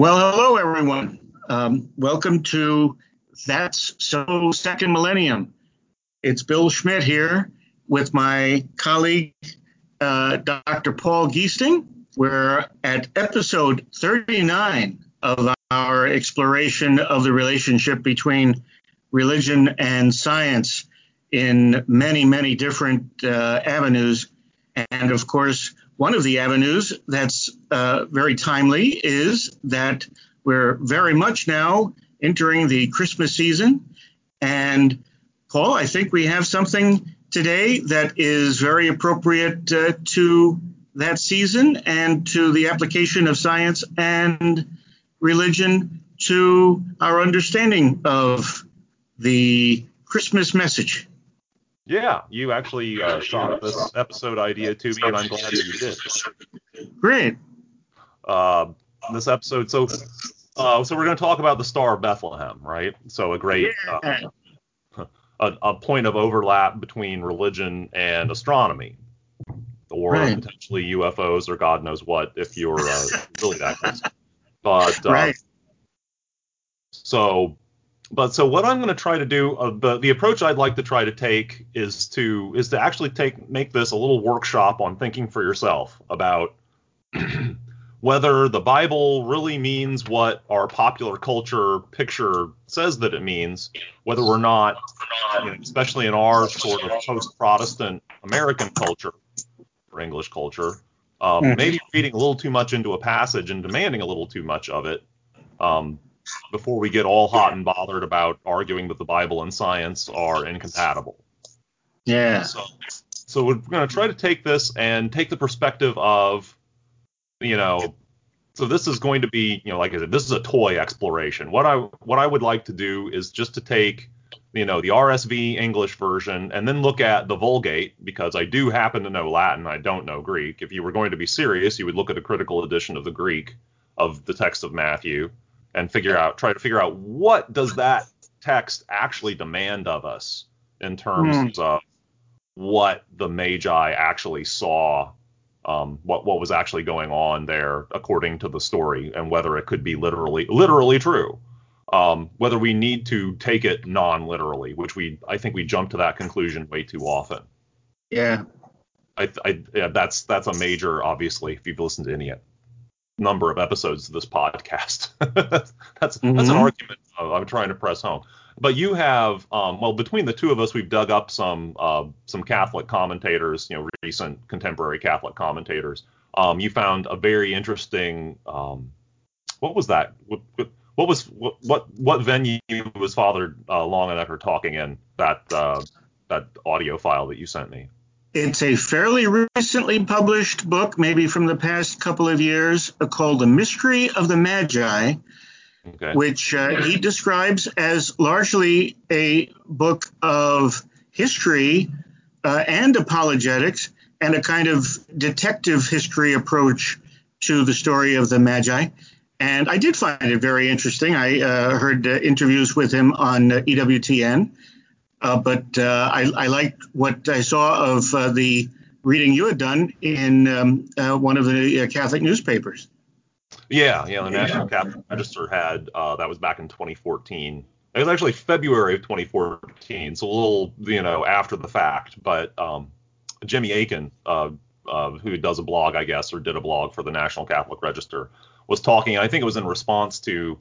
Well, hello, everyone. Um, welcome to That's So Second Millennium. It's Bill Schmidt here with my colleague, uh, Dr. Paul Giesting. We're at episode 39 of our exploration of the relationship between religion and science in many, many different uh, avenues. And of course, one of the avenues that's uh, very timely is that we're very much now entering the Christmas season. And Paul, I think we have something today that is very appropriate uh, to that season and to the application of science and religion to our understanding of the Christmas message. Yeah, you actually uh, shot this episode idea to me, and I'm glad that you did. Great. Uh, this episode, so uh, so we're going to talk about the Star of Bethlehem, right? So a great Yeah. uh, a, a point of overlap between religion and astronomy, or Right. potentially UFOs or God knows what if you're uh, really that close. But uh, Right. so, but so what I'm going to try to do, uh, the the approach I'd like to try to take is to is to actually take make this a little workshop on thinking for yourself about whether the Bible really means what our popular culture picture says that it means, whether we're not, you know, especially in our sort of post-Protestant American culture or English culture, um, Mhm. maybe reading a little too much into a passage and demanding a little too much of it um, before we get all hot and bothered about arguing that the Bible and science are incompatible. Yeah. So, so we're going to try to take this and take the perspective of, you know, so this is going to be, you know, like I said, this is a toy exploration. What I what I would like to do is just to take, you know, the RSV English version and then look at the Vulgate because I do happen to know Latin. I don't know Greek. If you were going to be serious, you would look at a critical edition of the Greek of the text of Matthew and figure out, try to figure out what does that text actually demand of us in terms of what the Magi actually saw, um, what what was actually going on there according to the story, and whether it could be literally literally true. Um, whether we need to take it non-literally, which we I think we jump to that conclusion way too often. Yeah. I, I yeah, that's that's a major obviously if you've listened to any number of episodes of this podcast. that's that's an argument I'm trying to press home. But you have um, well between the two of us we've dug up some uh, some Catholic commentators, you know, recent contemporary Catholic commentators. Um, you found a very interesting um, what was that? What, what, what was what, what what venue was Father uh, Longenecker talking in that uh, that audio file that you sent me? It's a fairly recently published book, maybe from the past couple of years, called The Mystery of the Magi, Okay. which uh, he describes as largely a book of history uh, and apologetics and a kind of detective history approach to the story of the Magi. And I did find it very interesting. I uh, heard uh, interviews with him on uh, EWTN, but uh, I, I liked what I saw of uh, the reading you had done in um, uh, one of the uh, Catholic newspapers. Yeah, yeah. The National Catholic Register had uh, that was back in 2014. It was actually February of 2014, so a little you know after the fact. But um, Jimmy Akin, uh, uh, who does a blog, I guess, or did a blog for the National Catholic Register, was talking. I think it was in response to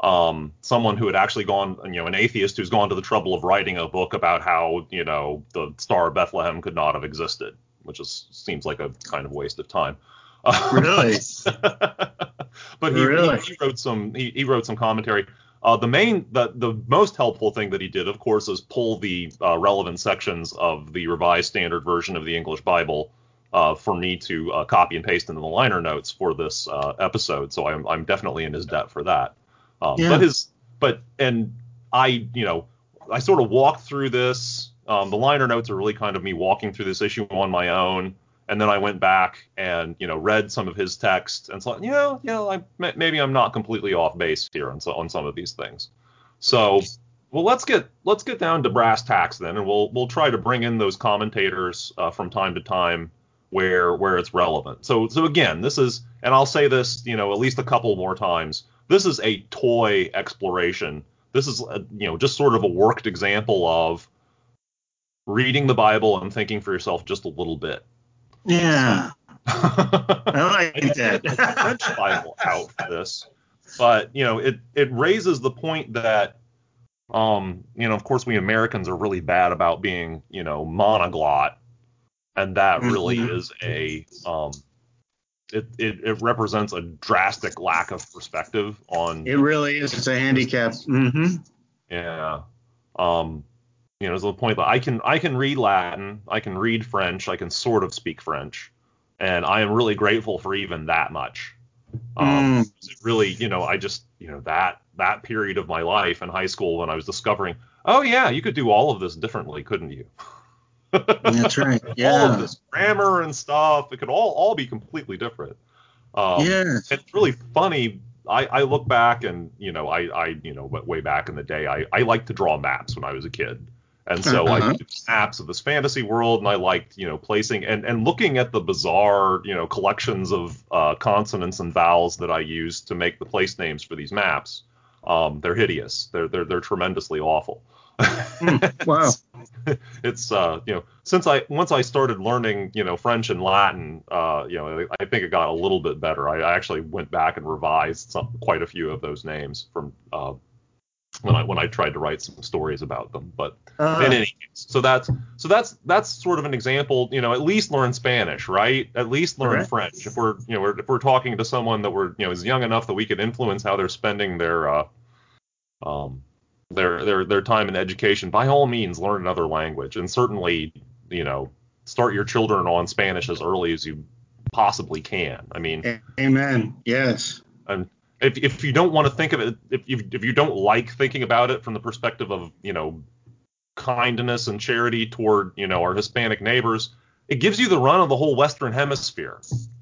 um, someone who had actually gone, you know, an atheist who's gone to the trouble of writing a book about how you know the Star of Bethlehem could not have existed, which is seems like a kind of waste of time. Really? but he, Really? he, he wrote some he, he wrote some commentary. Uh, the main the the most helpful thing that he did, of course, is pull the uh, relevant sections of the Revised Standard Version of the English Bible uh, for me to uh, copy and paste into the liner notes for this uh, episode. So I'm I'm definitely in his debt for that. Um, Yeah. But his but and I you know I sort of walked through this. Um, the liner notes are really kind of me walking through this issue on my own and then I went back and you know read some of his text and thought, you know, you know, I, maybe I'm not completely off base here on so, on some of these things. So, well, let's get let's get down to brass tacks then, and we'll we'll try to bring in those commentators uh, from time to time where where it's relevant. So so again, this is, and I'll say this, you know, at least a couple more times. This is a toy exploration. This is a, you know just sort of a worked example of reading the Bible and thinking for yourself just a little bit. Yeah. I like that. French Bible out for this, but you know it it raises the point that um you know of course we Americans are really bad about being you know monoglot, and that really Mhm. is a um it, it it represents a drastic lack of perspective on It really is. It's a handicap. Mm-hmm. Yeah. Um, you know, to the point that I can I can read Latin, I can read French, I can sort of speak French, and I am really grateful for even that much. Um, Mm. really, you know, I just, you know, that that period of my life in high school when I was discovering, oh yeah, you could do all of this differently, couldn't you? That's right. Yeah. all of Yeah. this grammar and stuff, it could all all be completely different. Um, yes. it's really funny. I, I look back and you know I, I you know way back in the day I, I liked to draw maps when I was a kid and so I Uh-huh. did maps of this fantasy world and I liked you know placing and, and looking at the bizarre you know collections of uh, consonants and vowels that I used to make the place names for these maps. Um, they're hideous. They're they're they're tremendously awful. Mm, wow. it's uh you know since I once I started learning you know French and Latin uh you know I think it got a little bit better. I, I actually went back and revised some quite a few of those names from uh when I when I tried to write some stories about them. But Uh, in any case, so that's so that's that's sort of an example. You know, at least learn Spanish, right? At least learn Correct. French. If we're you know we're, if we're talking to someone that we're you know is young enough that we could influence how they're spending their uh um their their their time in education, by all means learn another language, and certainly you know start your children on Spanish as early as you possibly can. I mean, amen. Yes. if if you don't want to think of it, if you if you don't like thinking about it from the perspective of you know kindness and charity toward you know our Hispanic neighbors, it gives you the run of the whole Western Hemisphere.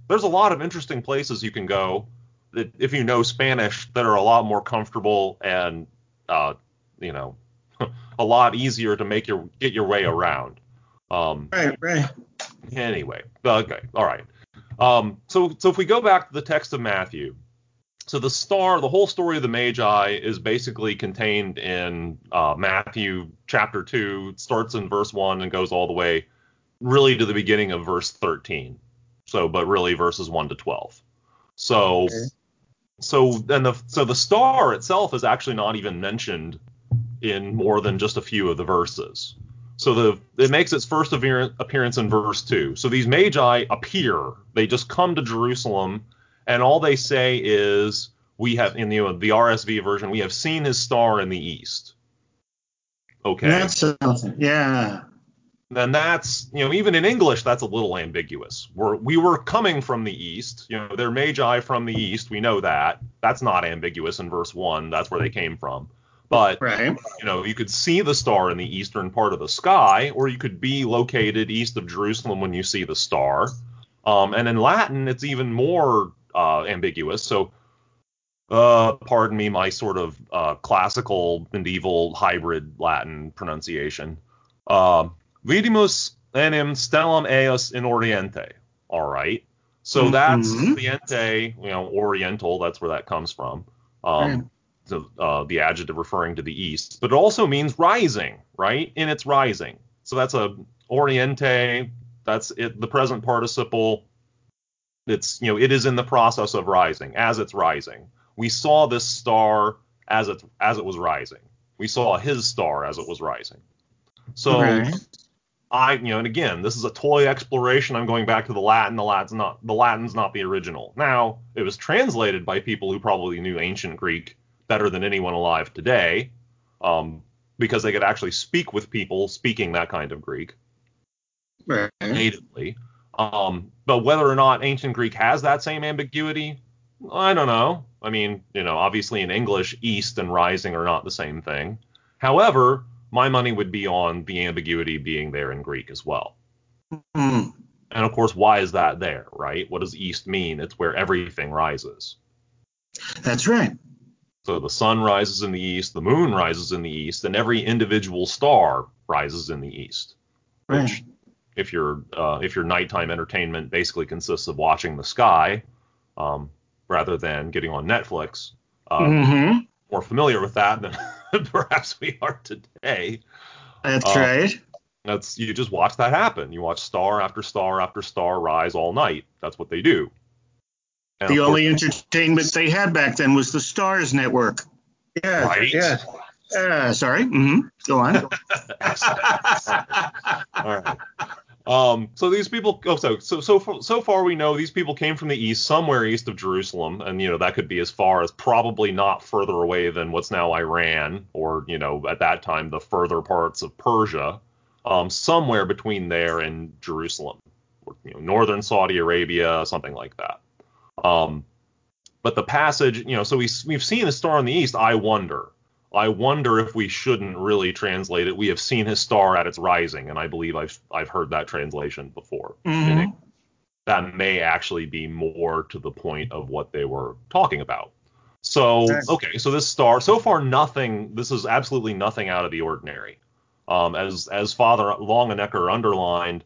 There's a lot of interesting places you can go that if you know Spanish that are a lot more comfortable and uh, you know a lot easier to make your get your way around. Um, Right. Right. Anyway, okay, all right. Um, so so if we go back to the text of Matthew, so the star, the whole story of the Magi is basically contained in uh, Matthew chapter two. It starts in verse one and goes all the way, really to the beginning of verse thirteen. So, but really verses one to twelve. So, Okay. so then the so the star itself is actually not even mentioned in more than just a few of the verses. So the it makes its first appearance in verse two. So these magi appear. They just come to Jerusalem, and all they say is, "We have in the the RSV version, we have seen his star in the east." Okay, That's something. Yeah. then that's you know even in English that's a little ambiguous. We're we were coming from the east. You know they're magi from the east. We know that. That's not ambiguous in verse one. That's where they came from. But Right. you know, you could see the star in the eastern part of the sky, or you could be located east of Jerusalem when you see the star. Um, and in Latin, it's even more uh, ambiguous. So, uh, pardon me, my sort of uh, classical medieval hybrid Latin pronunciation. Uh, Vidimus enim stellam eos in Oriente. All right. So that's Mhm. Oriente, you know, Oriental. That's where that comes from. Um. The, uh, the adjective referring to the east, but it also means rising, right? In its rising. So that's a oriente. That's it. The present participle. It's you know it is in the process of rising as it's rising. We saw this star as it as it was rising. We saw his star as it was rising. So Right. I you know and again this is a toy exploration. I'm going back to the Latin. The Latin's not the Latin's not the original. Now it was translated by people who probably knew ancient Greek better than anyone alive today, um, because they could actually speak with people speaking that kind of Greek Right. natively. Um, but whether or not ancient Greek has that same ambiguity, I don't know. I mean, you know, obviously in English, east and rising are not the same thing. However, my money would be on the ambiguity being there in Greek as well. Mm. And of course, why is that there, right? What does east mean? It's where everything rises. That's right. So the sun rises in the east, the moon rises in the east, and every individual star rises in the east. Right. Which, if your uh, if your nighttime entertainment basically consists of watching the sky, um, rather than getting on Netflix, Um, hmm More familiar with that than perhaps we are today. That's Uh, right. That's you just watch that happen. You watch star after star after star rise all night. That's what they do. And The only entertainment they had back then was the Stars Network. Yeah. Right. Yeah. Uh, sorry. hmm Go on. All right. Um, so these people, oh, so so so far, so far we know these people came from the east, somewhere east of Jerusalem, and you know that could be as far as probably not further away than what's now Iran, or you know at that time the further parts of Persia, um, somewhere between there and Jerusalem, or you know northern Saudi Arabia, something like that. Um, but the passage, you know, so we we've seen a star in the east. I wonder. I wonder if we shouldn't really translate it. We have seen his star at its rising, and I believe I've I've heard that translation before. Mhm. Meaning that may actually be more to the point of what they were talking about. So Okay. okay, so this star, so far nothing. This is absolutely nothing out of the ordinary. Um, as as Father Longenecker underlined,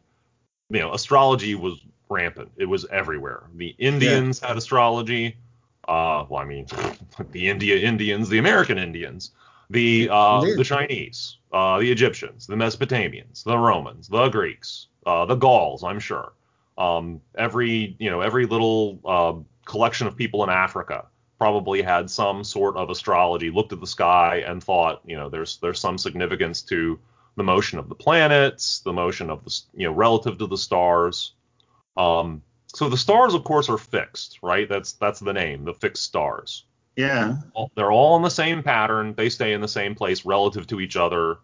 you know, astrology was rampant. It was everywhere. The Indians had astrology. Uh, well, I mean, the India Indians, the American Indians, the uh, the Chinese, uh, the Egyptians, the Mesopotamians, the Romans, the Greeks, uh, the Gauls. I'm sure. Um, every you know every little uh, collection of people in Africa probably had some sort of astrology. Looked at the sky and thought, you know, there's there's some significance to the motion of the planets, the motion of the you know relative to the stars. Um, so the stars, of course, are fixed, right? That's that's the name, the fixed stars. Yeah. They're all in the same pattern. They stay in the same place relative to each other.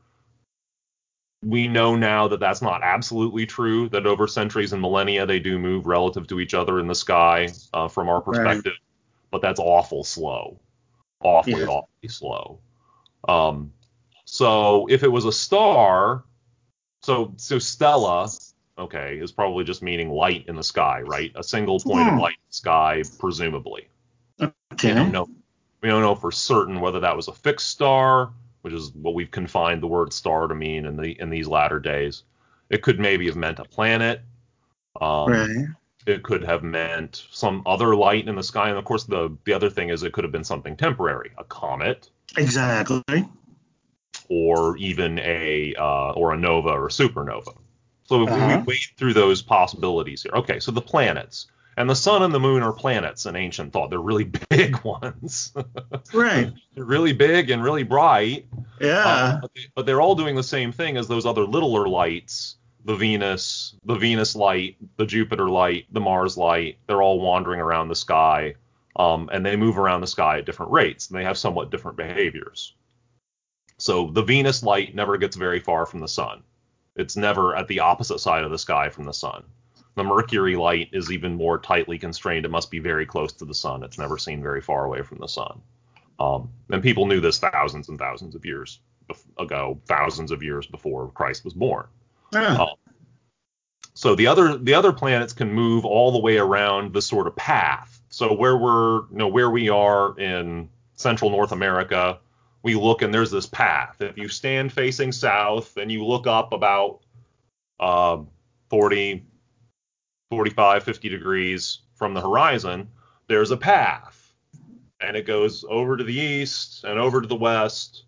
We know now that that's not absolutely true. That over centuries and millennia they do move relative to each other in the sky uh, from our perspective, but that's awful slow, awfully Yeah. awfully slow. Um, so if it was a star, so so Stella, okay, is probably just meaning light in the sky, right? A single point Hmm. of light in the sky, presumably. Okay. We don't know. We don't know for certain whether that was a fixed star, which is what we've confined the word star to mean in the in these latter days. It could maybe have meant a planet. Um, Right. It could have meant some other light in the sky, and of course the the other thing is it could have been something temporary, a comet, Exactly. or even a uh, or a nova or a supernova. So if Uh-huh. we wade through those possibilities here. Okay, so the planets and the sun and the moon are planets in ancient thought. They're really big ones. Right. They're really big and really bright. Yeah. Uh, but, they, but they're all doing the same thing as those other littler lights. The Venus, the Venus light, the Jupiter light, the Mars light. They're all wandering around the sky, um, and they move around the sky at different rates, and they have somewhat different behaviors. So the Venus light never gets very far from the sun. It's never at the opposite side of the sky from the sun. The Mercury light is even more tightly constrained. It must be very close to the sun. It's never seen very far away from the sun. Um, and people knew this thousands and thousands of years ago, thousands of years before Christ was born. Ah, So the other the other planets can move all the way around this sort of path. So where we're you know where we are in central North America, we look and there's this path. If you stand facing south and you look up about uh, 40, 45, 50 degrees from the horizon, there's a path. And it goes over to the east and over to the west.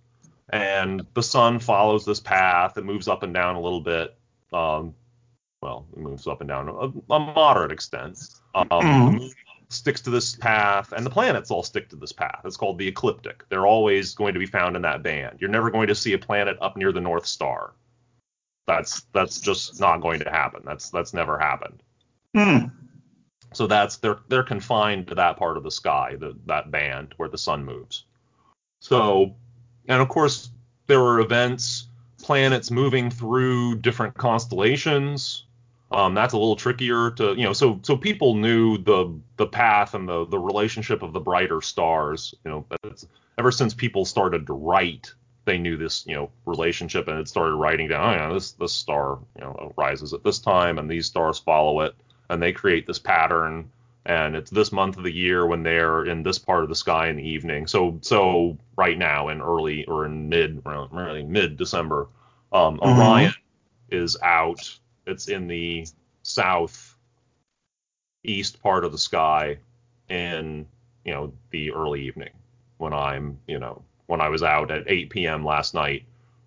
And the sun follows this path. It moves up and down a little bit. Um, well, it moves up and down a, a moderate extent. Um, Mhm. Moon sticks to this path, and the planets all stick to this path. It's called the ecliptic. They're always going to be found in that band. You're never going to see a planet up near the North Star. That's that's just not going to happen. That's that's never happened. hmm. So that's they're they're confined to that part of the sky, the, that band where the sun moves. So, and of course there are events, planets moving through different constellations. Um, that's a little trickier to you know. So so people knew the the path and the the relationship of the brighter stars. You know, ever since people started to write, they knew this you know relationship and it started writing down. Oh, yeah, this this star you know rises at this time and these stars follow it and they create this pattern and it's this month of the year when they're in this part of the sky in the evening so so right now in early or in mid really mid december um, Mhm. orion is out it's in the south east part of the sky in you know the early evening when I'm, you know, when I was out at 8 p.m. last night.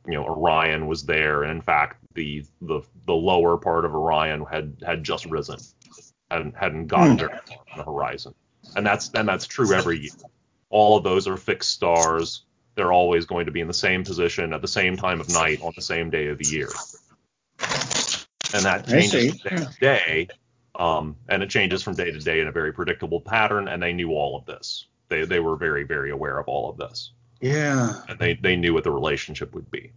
You know, Orion was there, and in fact, the the the lower part of Orion had had just risen, and hadn't gotten very on the horizon. And that's and that's true every year. All of those are fixed stars. They're always going to be in the same position at the same time of night on the same day of the year. And that changes see. from day to day. Um, and it changes from day to day in a very predictable pattern. And they knew all of this. They they were very very aware of all of this Yeah. and they, they knew what the relationship would be.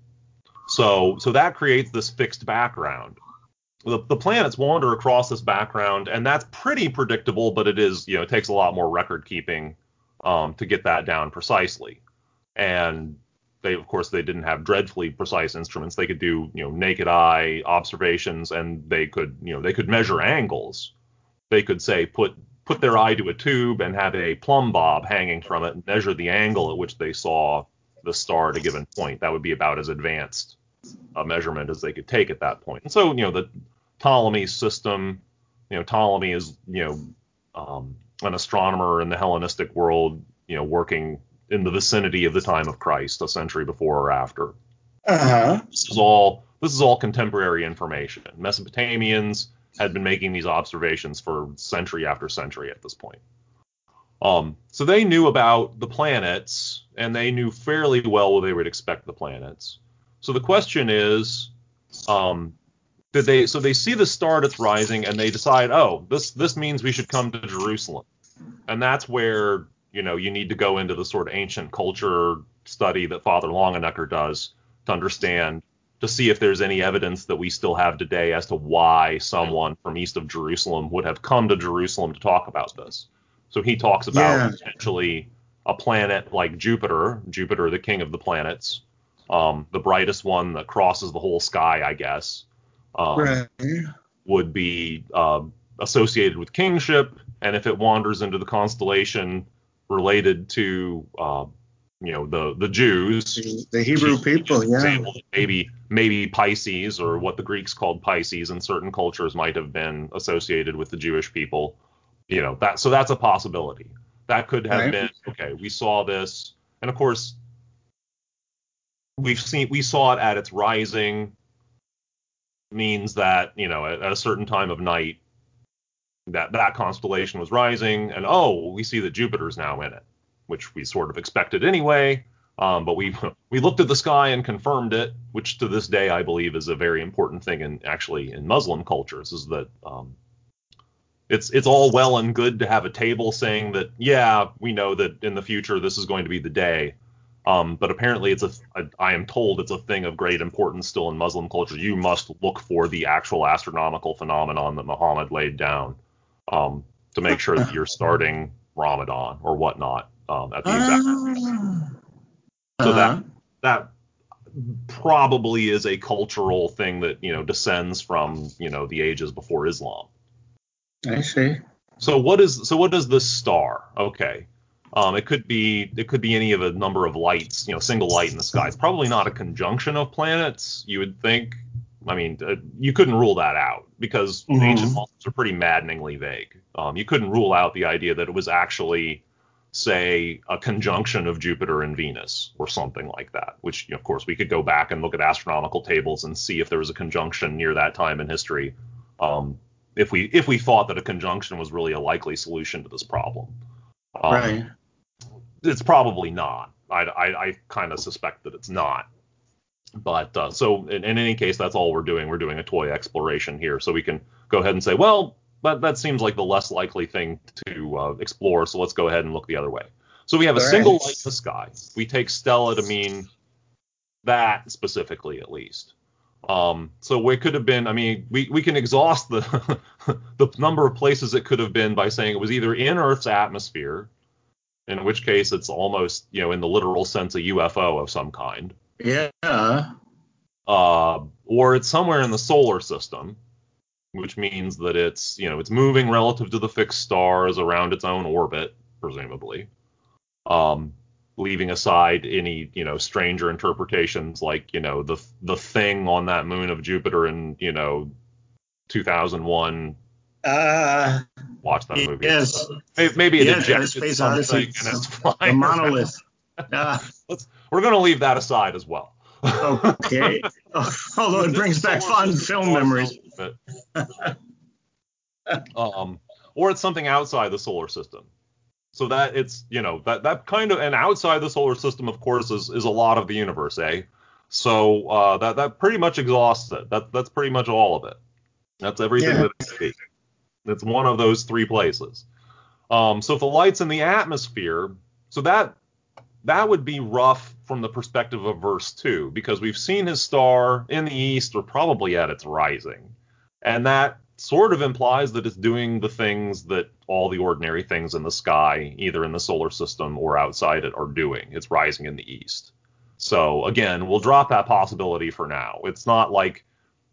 So so that creates this fixed background. The, the planets wander across this background, and that's pretty predictable, but it is, you know, it takes a lot more record keeping um, to get that down precisely. And they, of course, they didn't have dreadfully precise instruments. They could do, you know, naked eye observations, and they could, you know, they could measure angles. They could say put put their eye to a tube and have a plumb bob hanging from it and measure the angle at which they saw the star at a given point. That would be about as advanced a measurement as they could take at that point. And so, you know, the Ptolemy system, you know, Ptolemy is, you know, um, an astronomer in the Hellenistic world, you know, working in the vicinity of the time of Christ, a century before or after. Uh huh. This is all this is all contemporary information. Mesopotamians had been making these observations for century after century at this point. Um, so they knew about the planets, and they knew fairly well what they would expect the planets. So the question is, um, did they? So they see the star that's rising, and they decide, oh, this this means we should come to Jerusalem, and that's where you know you need to go into the sort of ancient culture study that Father Longenecker does to understand to see if there's any evidence that we still have today as to why someone from east of Jerusalem would have come to Jerusalem to talk about this. So he talks about Yeah. potentially a planet like Jupiter, Jupiter, the king of the planets, um, the brightest one that crosses the whole sky, I guess, um, Right. would be um, associated with kingship, and if it wanders into the constellation related to, uh, you know, the the Jews, The, the Hebrew people. Yeah. example, maybe maybe Pisces or what the Greeks called Pisces in certain cultures might have been associated with the Jewish people. You know that so that's a possibility. That could have Right. been okay. We saw this, and of course we've seen we saw it at its rising. Means that you know at, at a certain time of night that that constellation was rising, and oh we see that Jupiter's now in it, which we sort of expected anyway. Um, but we we looked at the sky and confirmed it, which to this day I believe is a very important thing in actually in Muslim cultures is that um, it's it's all well and good to have a table saying that yeah we know that in the future this is going to be the day, um, but apparently it's a, a I am told it's a thing of great importance still in Muslim culture. You must look for the actual astronomical phenomenon that Muhammad laid down um, to make sure that you're starting Ramadan or whatnot um, at the exact Ah. So that- Uh-huh. that probably is a cultural thing that you know descends from you know the ages before Islam. I see. So what is so what does this star? Okay, um, it could be it could be any of a number of lights, you know, single light in the sky. It's probably not a conjunction of planets. You would think. I mean, uh, you couldn't rule that out because Mhm. ancient models are pretty maddeningly vague. Um, you couldn't rule out the idea that it was actually say a conjunction of Jupiter and Venus or something like that, which you know, of course we could go back and look at astronomical tables and see if there was a conjunction near that time in history. Um, if we if we thought that a conjunction was really a likely solution to this problem, um, right. it's probably not. I, I, I kind of suspect that it's not. But uh, so in, in any case, that's all we're doing. We're doing a toy exploration here, so we can go ahead and say, well, that that seems like the less likely thing to uh, explore. So let's go ahead and look the other way. So we have a All right. single light in the sky. We take Stella to mean that specifically, at least. Um, so we could have been. I mean, we, we can exhaust the the number of places it could have been by saying it was either in Earth's atmosphere, in which case it's almost you know in the literal sense a UFO of some kind, Yeah. uh, or it's somewhere in the solar system, which means that it's you know it's moving relative to the fixed stars around its own orbit, presumably. Um, leaving aside any you know stranger interpretations like you know the the thing on that moon of Jupiter in you know 2001. Uh, Watch that movie. yes. Maybe, maybe it Yes, ejected Space something Odyssey. and it's The flying. around. monolith. Uh, Let's we're going to leave that aside as well. okay. Although it brings back fond film memories. um, or it's something outside the solar system. So that it's you know that that kind of and outside the solar system, of course, is is a lot of the universe, eh? So uh, that that pretty much exhausts it. That that's pretty much all of it. That's everything Yeah. that it can be. It's one of those three places. Um, so if the light's in the atmosphere, so that that would be rough from the perspective of verse two, because we've seen his star in the east or probably at its rising, and that sort of implies that it's doing the things that all the ordinary things in the sky, either in the solar system or outside it, are doing. It's rising in the east. So again, we'll drop that possibility for now. It's not like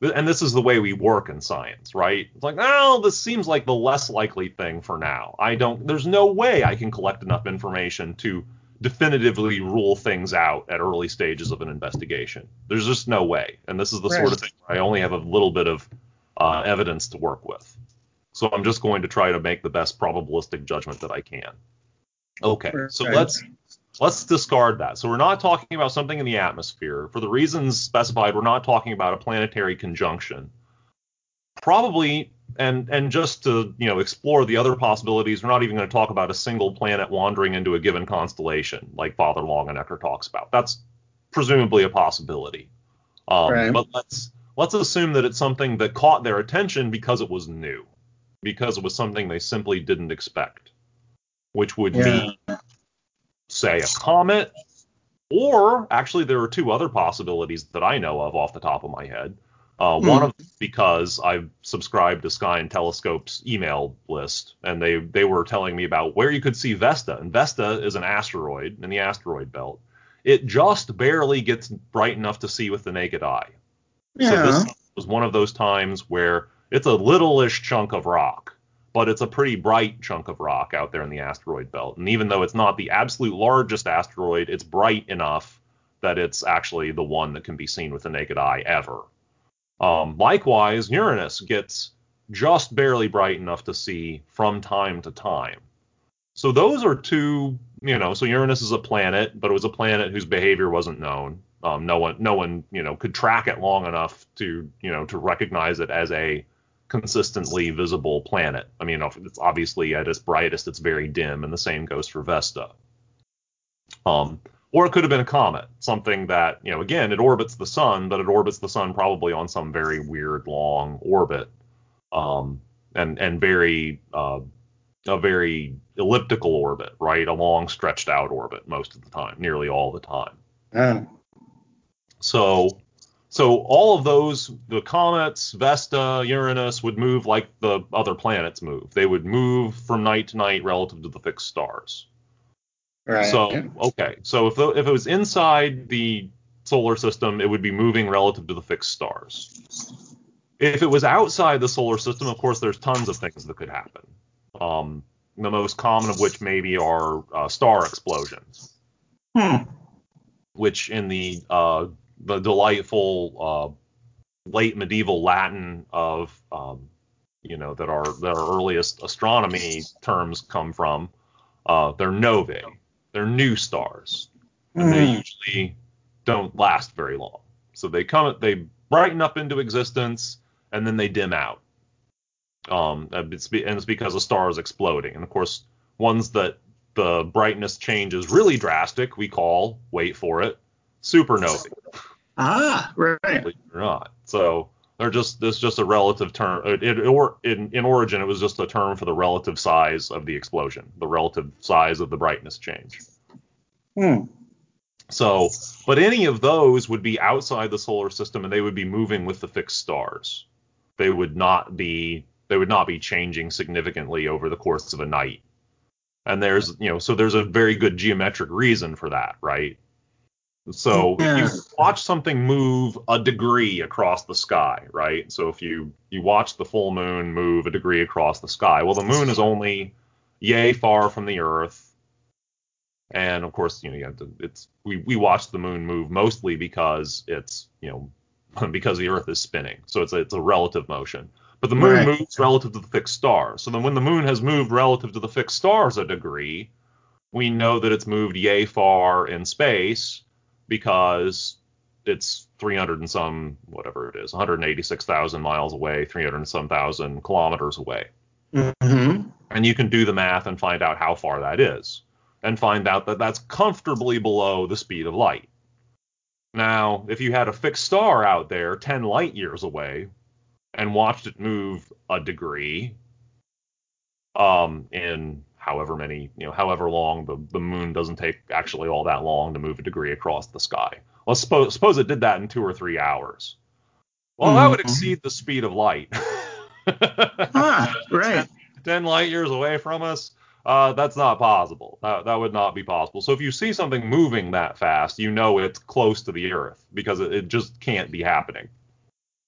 and this is the way we work in science, right? It's like, oh, this seems like the less likely thing for now. I don't there's no way I can collect enough information to definitively rule things out at early stages of an investigation. There's just no way. And this is the sort of thing where I only have a little bit of uh, evidence to work with. So I'm just going to try to make the best probabilistic judgment that I can. Okay, so Right. let's let's discard that. So we're not talking about something in the atmosphere. For the reasons specified, we're not talking about a planetary conjunction. Probably and and just to, you know, explore the other possibilities, we're not even going to talk about a single planet wandering into a given constellation like Father Longenecker talks about. That's presumably a possibility. Um, Right. but let's let's assume that it's something that caught their attention because it was new, because it was something they simply didn't expect, which would Yeah. mean, say, a comet, or actually there are two other possibilities that I know of off the top of my head. Uh, Hmm. One of them because I've subscribed to Sky and Telescope's email list, and they they were telling me about where you could see Vesta, and Vesta is an asteroid in the asteroid belt. It just barely gets bright enough to see with the naked eye. So this was one of those times where it's a little-ish chunk of rock, but it's a pretty bright chunk of rock out there in the asteroid belt. And even though it's not the absolute largest asteroid, it's bright enough that it's actually the one that can be seen with the naked eye ever. Um, likewise, Uranus gets just barely bright enough to see from time to time. So those are two, you know, so Uranus is a planet, but it was a planet whose behavior wasn't known. Um, no one, no one, you know, could track it long enough to, you know, to recognize it as a consistently visible planet. I mean, it's obviously at its brightest, it's very dim, and the same goes for Vesta. Um, or it could have been a comet, something that, you know, again, it orbits the sun, but it orbits the sun probably on some very weird long orbit, um, and and very uh, a very elliptical orbit, right? A long stretched out orbit most of the time, nearly all the time. Yeah. So so all of those, the comets, Vesta, Uranus would move like the other planets move. They would move from night to night relative to the fixed stars. Right. So Yeah. okay, so if the, if it was inside the solar system, it would be moving relative to the fixed stars. If it was outside the solar system, of course, there's tons of things that could happen. Um, the most common of which maybe are uh, star explosions, Hmm. which in the uh, the delightful uh, late medieval Latin of um, you know that our that our earliest astronomy terms come from. Uh, they're novae. They're new stars, and they Hmm. usually don't last very long. So they come, they brighten up into existence, and then they dim out. Um, and it's, be, and it's because a star is exploding. And of course, ones that the brightness change is really drastic, we call, wait for it, supernovae Ah, right. believe it or not. So they're just this just a relative term. It, it or in in origin, it was just a term for the relative size of the explosion, the relative size of the brightness change. Hmm. So, but any of those would be outside the solar system, and they would be moving with the fixed stars. They would not be they would not be changing significantly over the course of a night. And there's you know so there's a very good geometric reason for that, right? So Yeah. if you watch something move a degree across the sky, right? So if you you watch the full moon move a degree across the sky, well, the moon is only yay far from the Earth, and of course, you know, you to, it's we we watch the moon move mostly because it's you know because the Earth is spinning, so it's a, it's a relative motion. But the moon Right. moves relative to the fixed stars. So then when the moon has moved relative to the fixed stars a degree, we know that it's moved yay far in space because it's 300 and some whatever it is 186,000 miles away 300 and some thousand kilometers away Mm-hmm. and you can do the math and find out how far that is and find out that that's comfortably below the speed of light now if you had a fixed star out there 10 light years away and watched it move a degree um in however many you know however long the, the moon doesn't take actually all that long to move a degree across the sky let's suppose, suppose it did that in two or three hours well that would Mhm. exceed the speed of light Ah, right. 10 light years away from us, uh, that's not possible. That, that would not be possible. So if you see something moving that fast, you know it's close to the Earth because it, it just can't be happening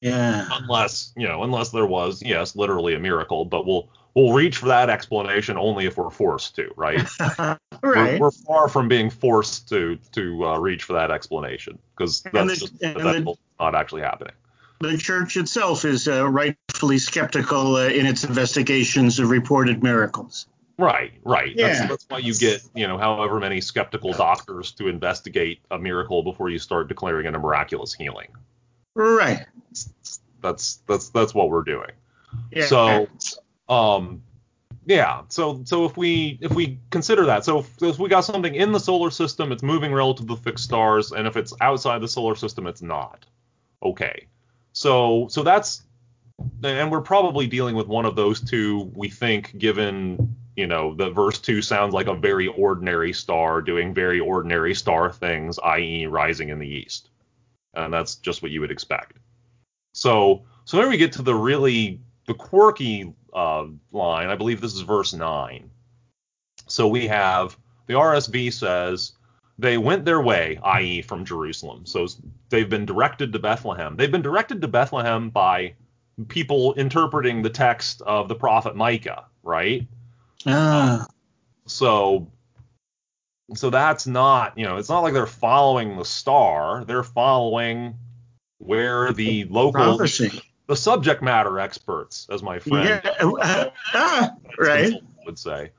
Yeah. unless you know unless there was yes literally a miracle. But we'll we'll reach for that explanation only if we're forced to, right? right. We're, we're far from being forced to to uh, reach for that explanation because that's the- just the- not actually happening. the church itself is uh, rightfully skeptical uh, in its investigations of reported miracles. Right, right. That's, that's why you get, you know, however many skeptical doctors to investigate a miracle before you start declaring it a miraculous healing. Right. That's that's that's what we're doing. Yeah. So, um, yeah. So so if we if we consider that, so if, if we got something in the solar system, it's moving relative to the fixed stars, and if it's outside the solar system, it's not. Okay. So so that's and we're probably dealing with one of those two. We think, given you know the verse two sounds like a very ordinary star doing very ordinary star things, i.e., rising in the east, and that's just what you would expect. So so then we get to the really the quirky uh, line. I believe this is verse nine. So we have the RSV says they went their way, i.e., from Jerusalem. So they've been directed to Bethlehem. They've been directed to Bethlehem by people interpreting the text of the prophet Micah, right? Ah, So so that's not, you know, it's not like they're following the star. They're following where the local prophecy. The subject matter experts, as my friend Yeah. ah, right. would say.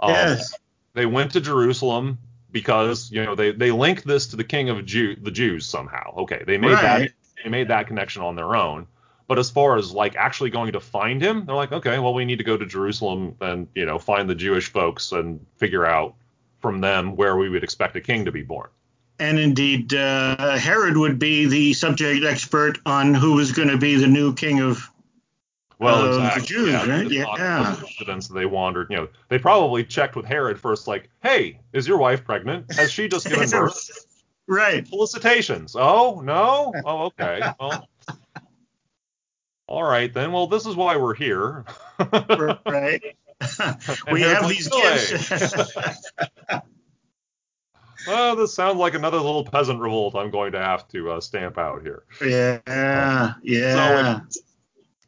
Um, Yes. They went to Jerusalem because you know they they link this to the king of Jew the Jews somehow. Okay, they made that they made that connection on their own. But as far as like actually going to find him, they're like, okay, well we need to go to Jerusalem and you know find the Jewish folks and figure out from them where we would expect a king to be born. And indeed, uh, Herod would be the subject expert on who was going to be the new king of. Well, Uh, the. Jews, yeah, right? Yeah. coincidence they wandered. You know, they probably checked with Herod first, like, "Hey, is your wife pregnant? Has she just given birth?" Right. Felicitations. Oh no. Oh okay. Well, all right then. Well, this is why we're here. Right. We have like, these gifts. Oh, this sounds like another little peasant revolt. I'm going to have to uh, stamp out here. yeah. Yeah.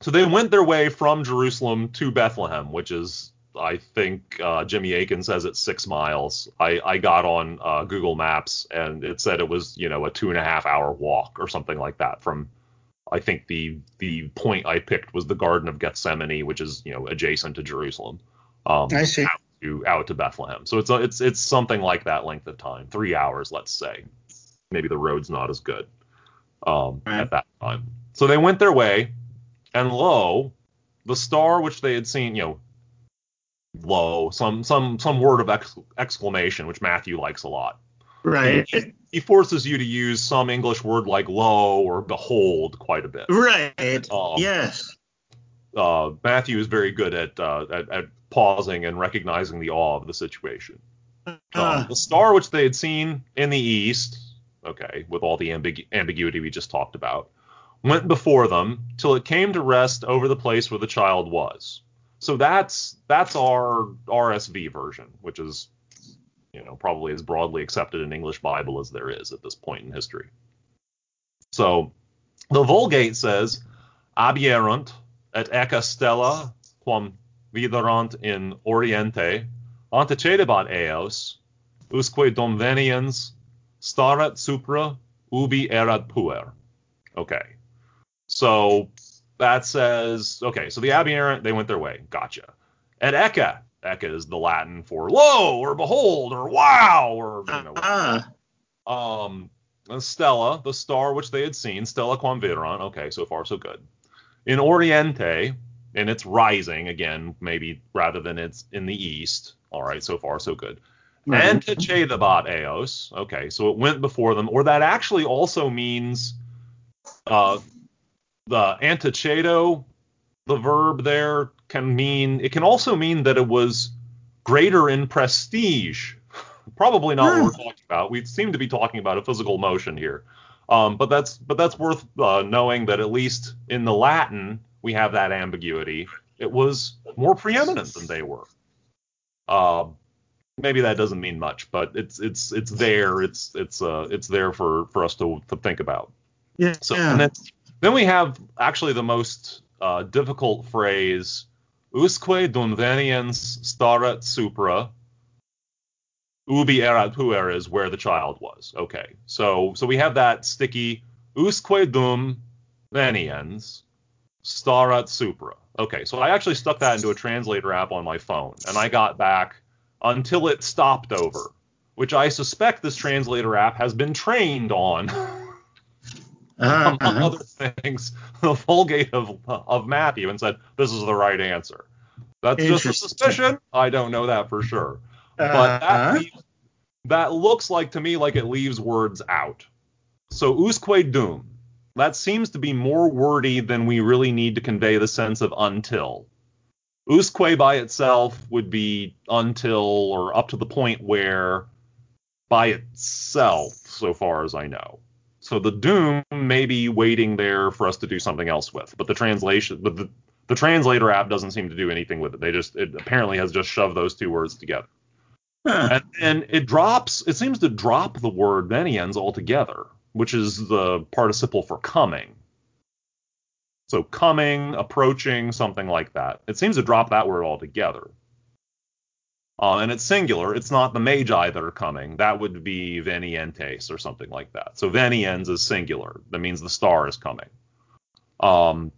So they went their way from Jerusalem to Bethlehem, which is, I think, uh, Jimmy Akin says it's six miles. I, I got on uh, Google Maps and it said it was, you know, a two and a half hour walk or something like that from. I think the the point I picked was the Garden of Gethsemane, which is you know adjacent to Jerusalem. Um, I see. out to out to Bethlehem. So it's a, it's it's something like that length of time, three hours, let's say. Maybe the road's not as good um, Right. at that time. So they went their way, and lo, the star which they had seen, you know, lo, some some some word of ex- exclamation, which Matthew likes a lot. Right. He, he forces you to use some English word like lo or behold quite a bit. Right. Um, yes. uh, Matthew is very good at, uh, at at pausing and recognizing the awe of the situation. Um, Uh, the star which they had seen in the east, okay, with all the ambigu- ambiguity we just talked about, went before them till it came to rest over the place where the child was. So that's that's our RSV version, which is you know probably as broadly accepted in English Bible as there is at this point in history. So the Vulgate says, "Abierunt et ecce stella quam viderant in oriente antecedebat eos, usque domveniens staret supra ubi erat puer." Okay. So that says, okay, so the aberrant, they went their way. Gotcha. Et ecca, Ecce is the Latin for lo or behold or wow or you know. Ah, Um, Stella, the star which they had seen, Stella Quam Viderant. Okay, so far so good. In Oriente, and it's rising again, maybe rather than it's in the east. All right, so far so good. right. Antecedebat eos. Okay, so it went before them, or that actually also means uh, the antecedo, the verb there can mean it can also mean that it was greater in prestige. Probably not what we're talking about. We seem to be talking about a physical motion here. Um, but that's but that's worth uh, knowing that at least in the Latin we have that ambiguity. It was more preeminent than they were. Uh, maybe that doesn't mean much, but it's it's it's there. It's it's uh it's there for for us to to think about. yeah. So and then then we have actually the most uh, difficult phrase, usque dum veniens staret supra, ubi erat puer is where the child was. Okay, so so we have that sticky usque dum veniens staret supra. Okay, so I actually stuck that into a translator app on my phone, and I got back until it stopped over, which I suspect this translator app has been trained on. Uh, among uh, other things, the Vulgate of of Matthew and said this is the right answer. That's just a suspicion. I don't know that for sure, but uh, that leaves, that looks like to me like it leaves words out. So usque dum, that seems to be more wordy than we really need to convey the sense of until. Usque by itself would be until or up to the point where by itself, so far as I know. So the dum may be waiting there for us to do something else with, but the translation, but the, the translator app doesn't seem to do anything with it. They just, it apparently has just shoved those two words together. huh. And then it drops, it seems to drop the word veniens altogether, which is the participle for coming. So coming, approaching, something like that. It seems to drop that word altogether. Uh, and it's singular. It's not the magi that are coming. That would be venientes or something like that. So veniens is singular. That means the star is coming. Um,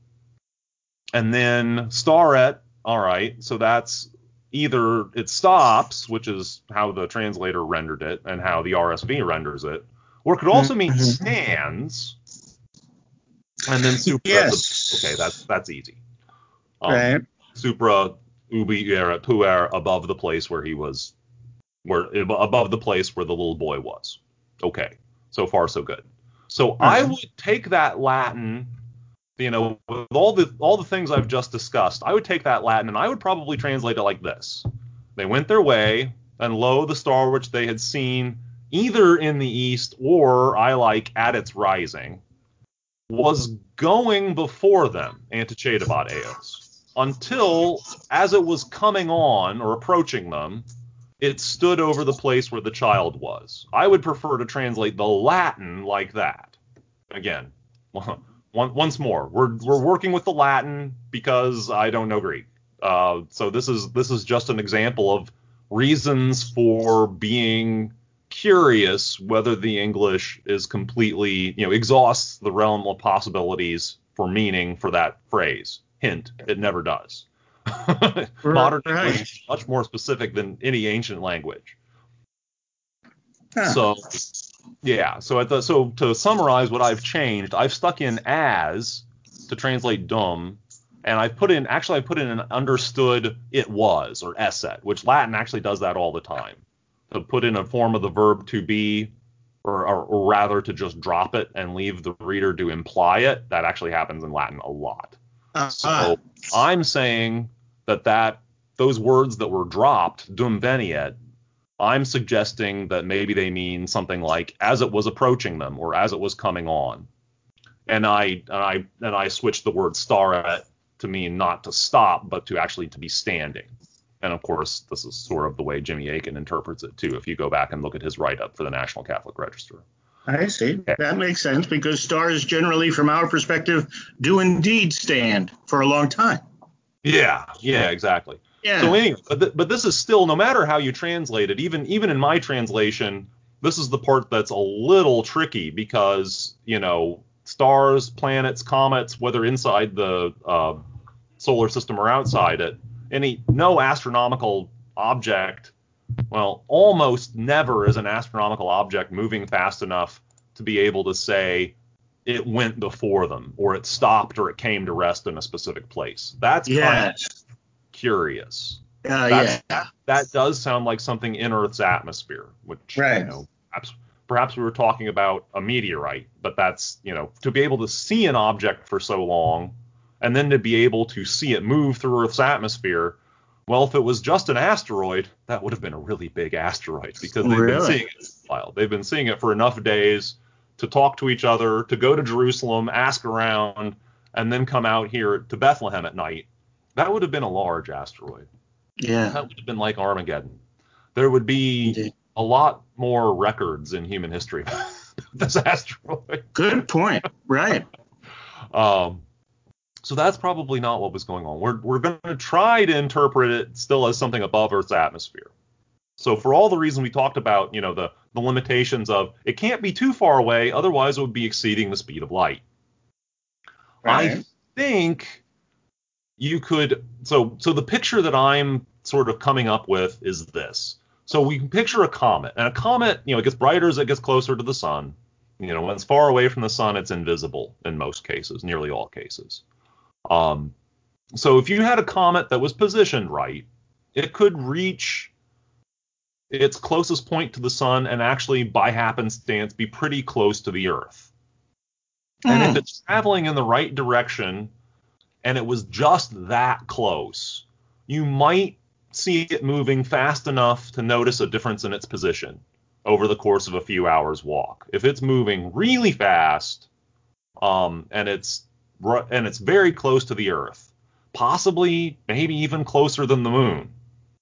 and then staret, all right. So that's either it stops, which is how the translator rendered it and how the RSV renders it, or it could also mean Mhm. stands. And then supra. Yes. Okay, that's that's easy. Um, right. supra ubi erat puer above the place where he was where above the place where the little boy was okay so far so good so i Mhm. would take that latin you know with all the all the things i've just discussed i would take that latin and i would probably translate it like this they went their way and lo the star which they had seen either in the east or i like at its rising was going before them antecedebat eos until as it was coming on or approaching them, it stood over the place where the child was. I would prefer to translate the Latin like that. Again, once more, we're we're working with the Latin because I don't know Greek. Uh, so this is this is just an example of reasons for being curious whether the English is completely, you know, exhausts the realm of possibilities for meaning for that phrase. Hint, it never does. Modern Right. English is much more specific than any ancient language. Huh. So, yeah. So at the so to summarize what I've changed, I've stuck in as to translate dum, and I've put in actually I put in an understood it was or esset, which Latin actually does that all the time. To put in a form of the verb to be, or, or, or rather to just drop it and leave the reader to imply it. That actually happens in Latin a lot. Uh, So I'm saying that that those words that were dropped, dum veniens, I'm suggesting that maybe they mean something like as it was approaching them or as it was coming on. And I and I and I switched the word staret to mean not to stop, but to actually to be standing. And of course, this is sort of the way Jimmy Akin interprets it too. If you go back and look at his write-up for the National Catholic Register. I see. That makes sense because stars generally, from our perspective, do indeed stand for a long time. Yeah, yeah, exactly. Yeah. So anyway, but, th- but this is still no matter how you translate it, even even in my translation, this is the part that's a little tricky because you know stars, planets, comets, whether inside the uh, solar system or outside it, any no astronomical object, well, almost never is an astronomical object moving fast enough to be able to say it went before them or it stopped or it came to rest in a specific place. That's kind of curious. Uh, yeah. That does sound like something in Earth's atmosphere, which Right. you know, perhaps perhaps we were talking about a meteorite, but that's you know to be able to see an object for so long and then to be able to see it move through Earth's atmosphere. Well, if it was just an asteroid, that would have been a really big asteroid because they've been seeing it for a while. They've been seeing it for enough days to talk to each other, to go to Jerusalem, ask around, and then come out here to Bethlehem at night. That would have been a large asteroid. Yeah. That would have been like Armageddon. There would be Indeed. a lot more records in human history about this asteroid. Good point. Right. Um, so that's probably not what was going on. We're, we're going to try to interpret it still as something above Earth's atmosphere. So for all the reasons we talked about, you know, the, the limitations of it can't be too far away, otherwise it would be exceeding the speed of light. I think you could so so the picture that I'm sort of coming up with is this. So we can picture a comet, and a comet, you know, it gets brighter as it gets closer to the sun. You know, when it's far away from the sun, it's invisible in most cases, nearly all cases. Um, so if you had a comet that was positioned right, it could reach its closest point to the sun and actually, by happenstance, be pretty close to the Earth. And if Hmm. it's traveling in the right direction and it was just that close, you might see it moving fast enough to notice a difference in its position over the course of a few hours walk. If it's moving really fast, um, and it's and it's very close to the Earth, possibly maybe even closer than the Moon,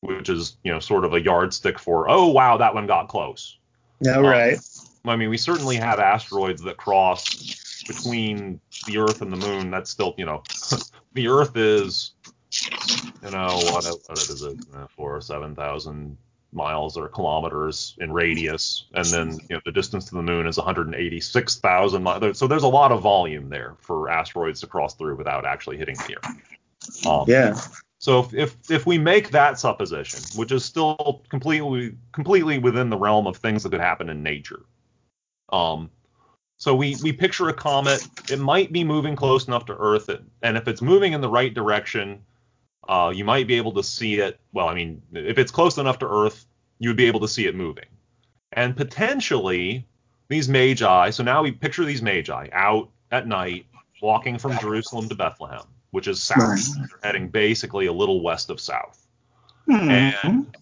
which is you know sort of a yardstick for oh wow that one got close. Yeah, um, right. I mean, we certainly have asteroids that cross between the Earth and the Moon. That's still, you know, the Earth is, you know, what, what is it, four or seven thousand miles or kilometers in radius, and then you know the distance to the Moon is 186,000 miles. So there's a lot of volume there for asteroids to cross through without actually hitting the Earth. Um, Yeah. so if, if if we make that supposition, which is still completely completely within the realm of things that could happen in nature, um, so we we picture a comet. It might be moving close enough to Earth, and if it's moving in the right direction, uh, you might be able to see it. Well, I mean, if it's close enough to Earth, you would be able to see it moving, and potentially these magi. So now we picture these magi out at night, walking from Jerusalem to Bethlehem, which is south. Right. They're heading basically a little west of south. Hmm. And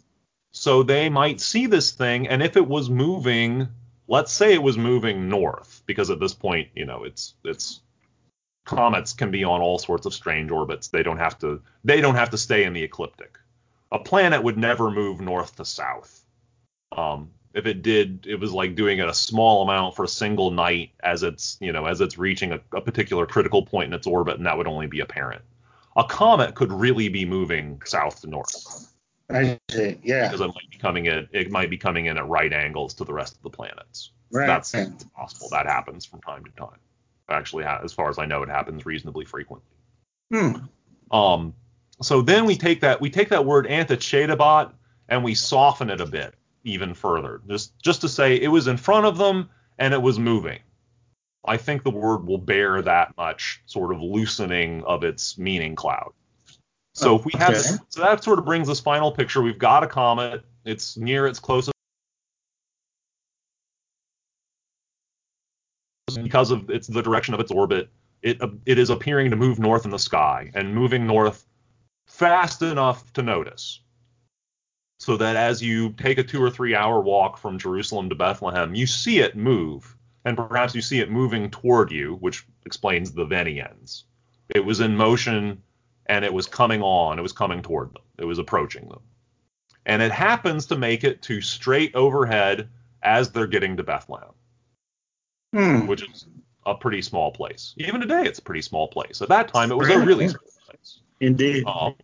so they might see this thing, and if it was moving, let's say it was moving north, because at this point, you know, it's it's comets can be on all sorts of strange orbits. They don't have to they don't have to stay in the ecliptic. A planet would never move north to south. Um, if it did, it was like doing it a small amount for a single night as it's you know as it's reaching a, a particular critical point in its orbit, and that would only be apparent. A comet could really be moving south to north I see. Yeah. because it might be coming in it might be coming in at right angles to the rest of the planets. Right. That's possible. That happens from time to time. Actually, as far as I know, it happens reasonably frequently. Hmm. Um, so then we take that we take that word antecedebat and we soften it a bit even further, just just to say it was in front of them and it was moving. I think the word will bear that much sort of loosening of its meaning cloud. So if we have Okay. this, so that sort of brings this final picture. We've got a comet. It's near its closest because of its the direction of its orbit. It uh, it is appearing to move north in the sky and moving north fast enough to notice. So that as you take a two or three hour walk from Jerusalem to Bethlehem, you see it move, and perhaps you see it moving toward you, which explains the Veniens. It was in motion and it was coming on, it was coming toward them, it was approaching them. And it happens to make it to straight overhead as they're getting to Bethlehem Hmm. which is a pretty small place. Even today, it's a pretty small place. At that time, it was a really small place. Indeed. Um,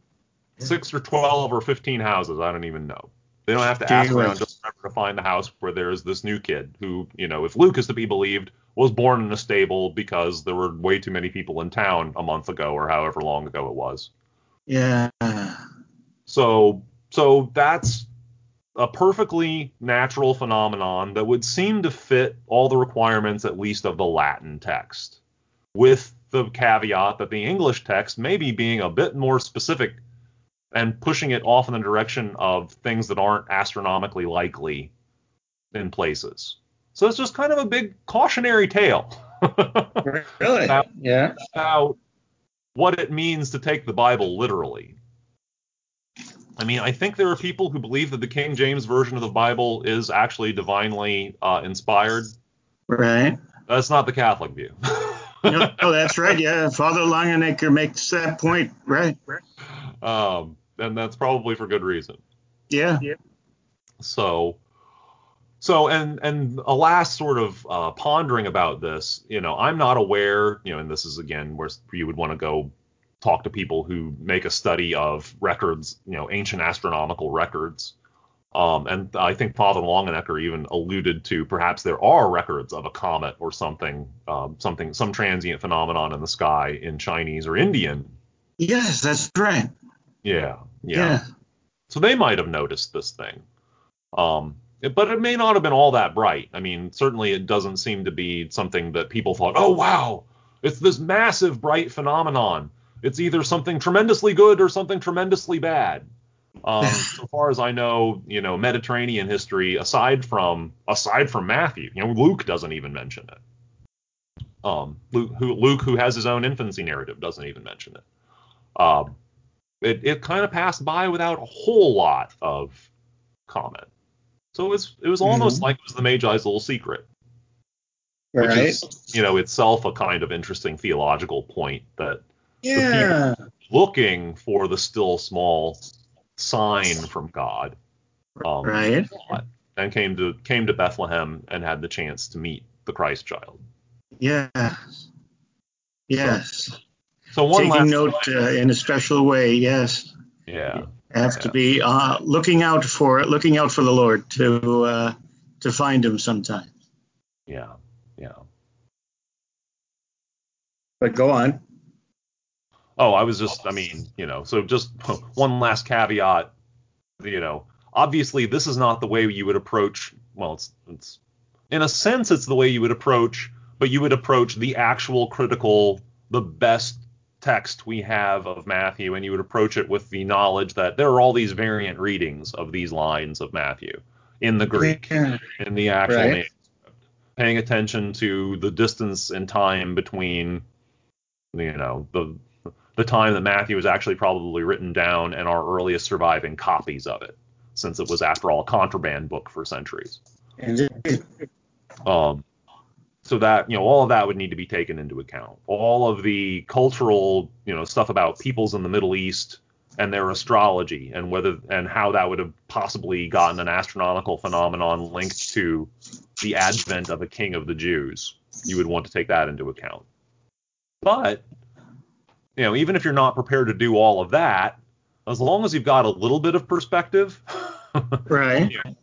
six or twelve or fifteen houses, I don't even know. They don't have to ask around just to find the house where there's this new kid who, you know, if Luke is to be believed, was born in a stable because there were way too many people in town a month ago or however long ago it was. Yeah. So so that's a perfectly natural phenomenon that would seem to fit all the requirements, at least of the Latin text, with the caveat that the English text maybe being a bit more specific and pushing it off in the direction of things that aren't astronomically likely in places. So it's just kind of a big cautionary tale. really? about, yeah. About what it means to take the Bible literally. I mean, I think there are people who believe that the King James version of the Bible is actually divinely uh, inspired. Right. That's not the Catholic view. no, oh, that's right. Yeah, Father Longenecker makes that point. Right. Um, and that's probably for good reason. Yeah. yeah. So, so and and a last sort of uh, pondering about this, you know, I'm not aware, you know, and this is again where you would want to go talk to people who make a study of records, you know, ancient astronomical records. Um, and I think Father Longenecker even alluded to perhaps there are records of a comet or something, um, something, some transient phenomenon in the sky in Chinese or Indian. Yes, that's right. Yeah, yeah. yeah. So they might have noticed this thing. Um, but it may not have been all that bright. I mean, certainly it doesn't seem to be something that people thought, oh wow, it's this massive bright phenomenon it's either something tremendously good or something tremendously bad. Um, so far as I know, you know, Mediterranean history, aside from aside from Matthew, you know, Luke doesn't even mention it. Um, Luke, who Luke, who has his own infancy narrative, doesn't even mention it. Um, it it kind of passed by without a whole lot of comment. So it was it was almost mm-hmm. like it was the Magi's little secret, right. which is you know itself a kind of interesting theological point that yeah. looking for the still small sign from God. Um, right. And came to came to Bethlehem and had the chance to meet the Christ child. Yes. Yes. So, so one taking note uh, in a special way. Yes. Yeah. have yeah. to be uh, looking out for looking out for the Lord to uh, to find Him sometimes. Yeah. Yeah. But go on. Oh, I was just, I mean, you know, so just one last caveat, you know, obviously this is not the way you would approach, well, it's, it's, in a sense, it's the way you would approach, but you would approach the actual critical, the best text we have of Matthew, and you would approach it with the knowledge that there are all these variant readings of these lines of Matthew in the Greek, yeah. in the actual right. manuscript, paying attention to the distance and time between, you know, the the time that Matthew was actually probably written down and our earliest surviving copies of it, since it was, after all, a contraband book for centuries. Um, so that you know, all of that would need to be taken into account. All of the cultural, you know, stuff about peoples in the Middle East and their astrology and whether and how that would have possibly gotten an astronomical phenomenon linked to the advent of a king of the Jews. You would want to take that into account. But you know, even if you're not prepared to do all of that, as long as you've got a little bit of perspective, right? you know,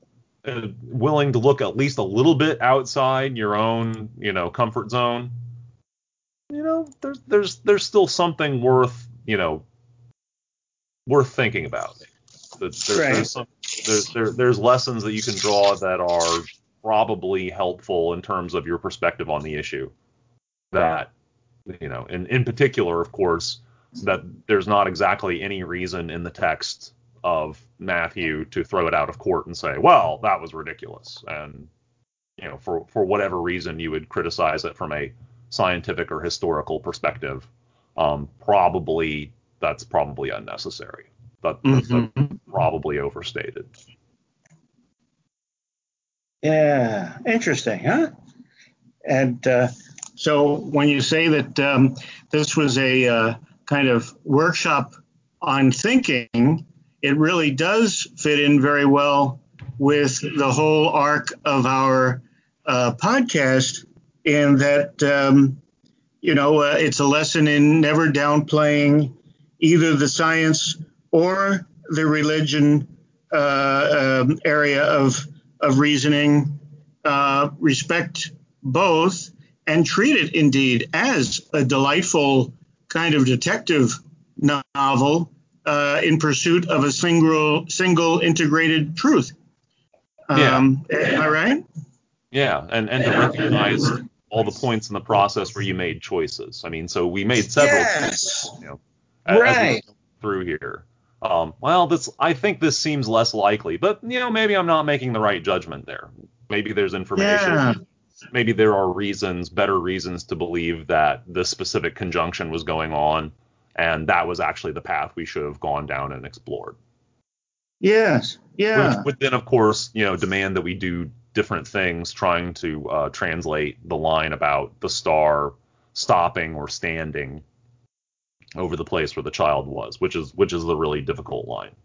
uh, willing to look at least a little bit outside your own, you know, comfort zone, you know, there's there's there's still something worth, you know, worth thinking about. There's, right. there's, some, there's, there, there's lessons that you can draw that are probably helpful in terms of your perspective on the issue. That you know, in, in particular, of course, that there's not exactly any reason in the text of Matthew to throw it out of court and say, well, that was ridiculous. And, you know, for, for whatever reason you would criticize it from a scientific or historical perspective, um, probably that's probably unnecessary. That, mm-hmm. probably overstated. Yeah, interesting, huh? And uh, so when you say that um, this was a uh, kind of workshop on thinking, it really does fit in very well with the whole arc of our uh, podcast in that, um, you know, uh, it's a lesson in never downplaying either the science or the religion uh, um, area of, of reasoning. Uh, respect both and treat it indeed as a delightful kind of detective novel uh, in pursuit of a single single integrated truth. Um, yeah. Am I right? Yeah, and and to recognize all the points in the process where you made choices. I mean, so we made several yes. choices, you know, right. through here. Um, well, this I think this seems less likely, but you know, maybe I'm not making the right judgment there. Maybe there's information. Yeah. Maybe there are reasons, better reasons to believe that this specific conjunction was going on, and that was actually the path we should have gone down and explored. Yes. Yeah. Which would then, of course, you know, demand that we do different things, trying to uh, translate the line about the star stopping or standing over the place where the child was, which is which is the really difficult line.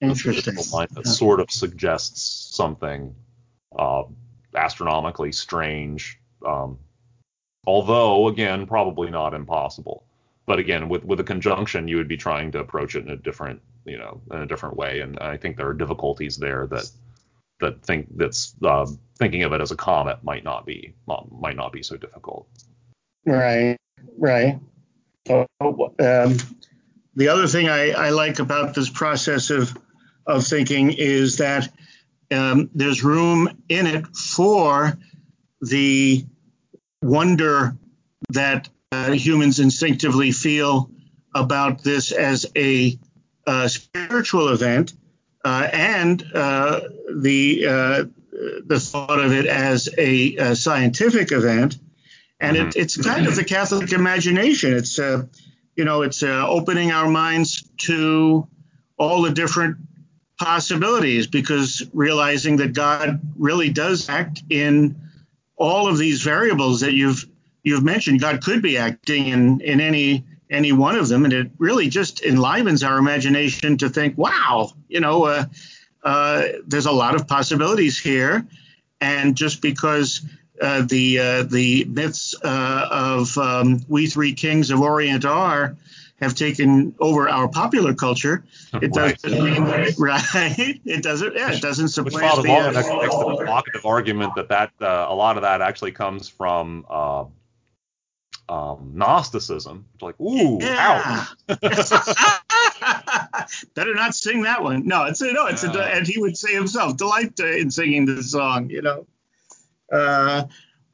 Interesting. The line that sort of suggests something uh, astronomically strange, um, although again probably not impossible. But again, with with a conjunction, you would be trying to approach it in a different you know in a different way, and I think there are difficulties there that that think that's uh, thinking of it as a comet might not be might not be so difficult. Right, right. So, um, the other thing I, I, like about this process of of thinking is that um, there's room in it for the wonder that uh, humans instinctively feel about this as a, a spiritual event, uh, and uh, the uh, the thought of it as a, a scientific event and it, it's kind of the Catholic imagination. It's uh, you know, it's uh, opening our minds to all the different possibilities because realizing that God really does act in all of these variables that you've you've mentioned. God could be acting in in any any one of them, and it really just enlivens our imagination to think, wow, you know, uh, uh, there's a lot of possibilities here, and just because uh, the uh, the myths uh, of um, we three kings of Orient are have taken over our popular culture. It doesn't mean right. It doesn't. Yeah, it doesn't supplant Which Father Long makes the provocative argument that that uh, a lot of that actually comes from. Uh, um, Gnosticism, like ooh, yeah. Better not sing that one. No, it's a, no, it's yeah. a, and he would say himself, delight in singing the song, you know. Uh,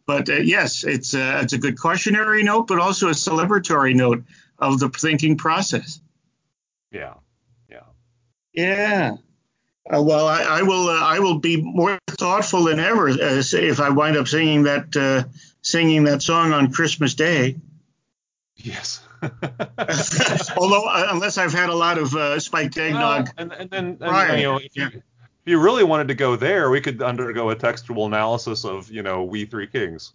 but uh, yes, it's a, it's a good cautionary note, but also a celebratory note of the thinking process. Yeah, yeah, yeah. Uh, well, I, I will uh, I will be more thoughtful than ever uh, if I wind up singing that uh, singing that song on Christmas Day. Yes. Although, unless I've had a lot of spiked eggnog. And, and then, and, you know, if you, if you really wanted to go there, we could undergo a textual analysis of, you know, We Three Kings.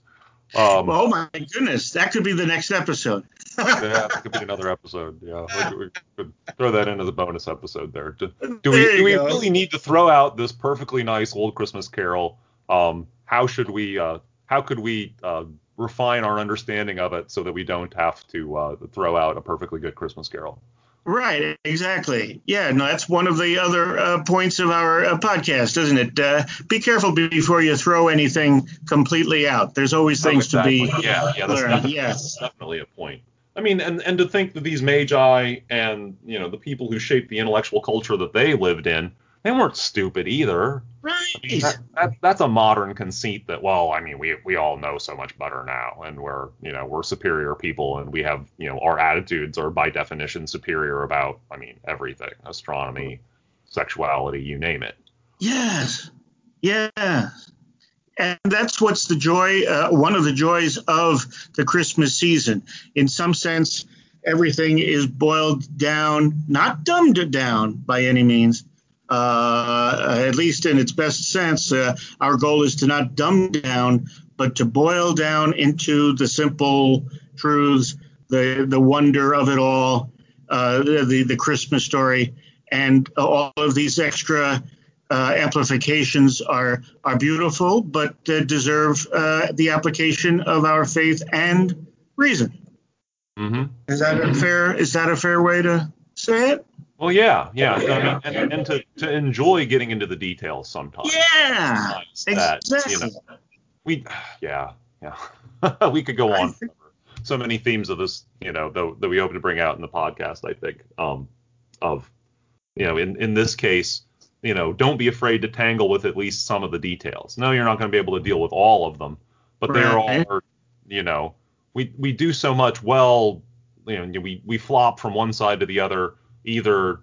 Um, oh my goodness, that could be the next episode. Yeah, that could be another episode. Yeah, we, could throw that in as a bonus episode there. Do, do we, do we really need to throw out this perfectly nice old Christmas Carol? Um, how should we? Uh, how could we uh, refine our understanding of it so that we don't have to uh, throw out a perfectly good Christmas Carol? Right, exactly. Yeah, no, that's one of the other uh, points of our uh, podcast, isn't it? Uh, be careful before you throw anything completely out. There's always things exactly. to be yeah, yeah, that's Definitely, yes. definitely a point. I mean, and and to think that these magi and you know the people who shaped the intellectual culture that they lived in they weren't stupid either. Right. I mean, that, that, that's a modern conceit that, well, I mean, we we all know so much better now, and we're you know we're superior people, and we have you know our attitudes are by definition superior about, I mean, everything, astronomy, sexuality, you name it. Yes. Yes. And that's what's the joy, uh, one of the joys of the Christmas season. In some sense, everything is boiled down, not dumbed down by any means, uh, at least in its best sense, uh, our goal is to not dumb down, but to boil down into the simple truths, the the wonder of it all, uh, the the Christmas story, and all of these extra amplifications are are beautiful, but uh, deserve uh, the application of our faith and reason. Mm-hmm. Is that a fair? Is that a fair way to say it? Well, yeah, yeah, I mean, and, and to, to enjoy getting into the details sometimes. Yeah, that, exactly. You know, we, yeah, yeah, we could go on. so many themes of this, you know, that, that we hope to bring out in the podcast. I think. Um, of you know in in this case you know don't be afraid to tangle with at least some of the details. No, you're not going to be able to deal with all of them, but right. they're all you know we we do so much well you know we we flop from one side to the other either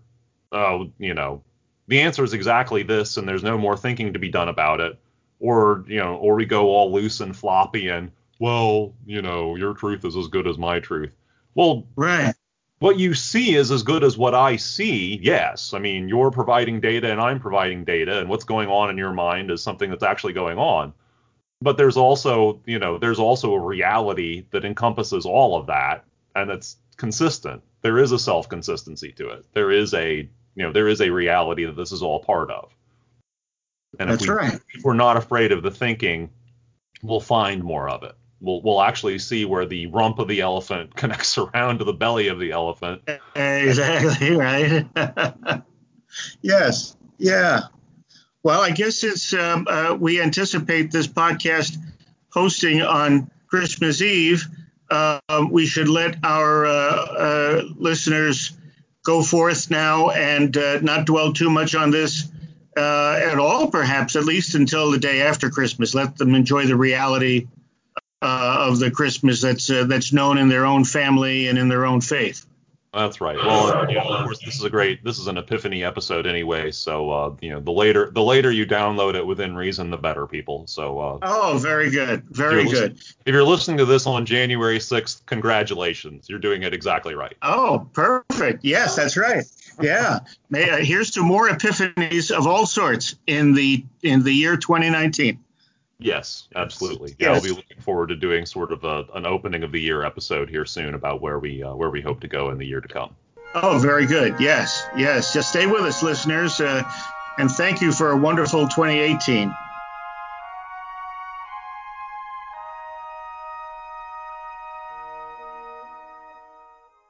uh, you know the answer is exactly this and there's no more thinking to be done about it or you know or we go all loose and floppy and well you know your truth is as good as my truth well right what you see is as good as what I see. Yes, I mean you're providing data and I'm providing data, and what's going on in your mind is something that's actually going on. But there's also, you know, there's also a reality that encompasses all of that, and it's consistent. There is a self consistency to it. There is a, you know, there is a reality that this is all part of. And That's if, we, right. if we're not afraid of the thinking, we'll find more of it. We'll, we'll actually see where the rump of the elephant connects around to the belly of the elephant. Exactly right. yes. Yeah. Well, I guess it's um, uh, we anticipate this podcast hosting on Christmas Eve. Uh, we should let our uh, uh listeners go forth now and uh, not dwell too much on this uh, at all, perhaps, at least until the day after Christmas. Let them enjoy the reality uh, of the Christmas that's uh, that's known in their own family and in their own faith. That's right. Well, you know, of course, this is a great, this is an Epiphany episode anyway. So, uh, you know, the later, the later you download it within reason, the better, people. So. Uh, oh, very good, very if good. if you're listening to this on January 6th, congratulations, you're doing it exactly right. Oh, perfect. Yes, that's right yeah. May, uh, here's to more epiphanies of all sorts in the in the year 2019. Yes, absolutely. Yeah, yes. I'll be looking forward to doing sort of a, an opening of the year episode here soon about where we uh, where we hope to go in the year to come. Oh, very good. Yes, yes. Just stay with us, listeners, uh, and thank you for a wonderful 2018.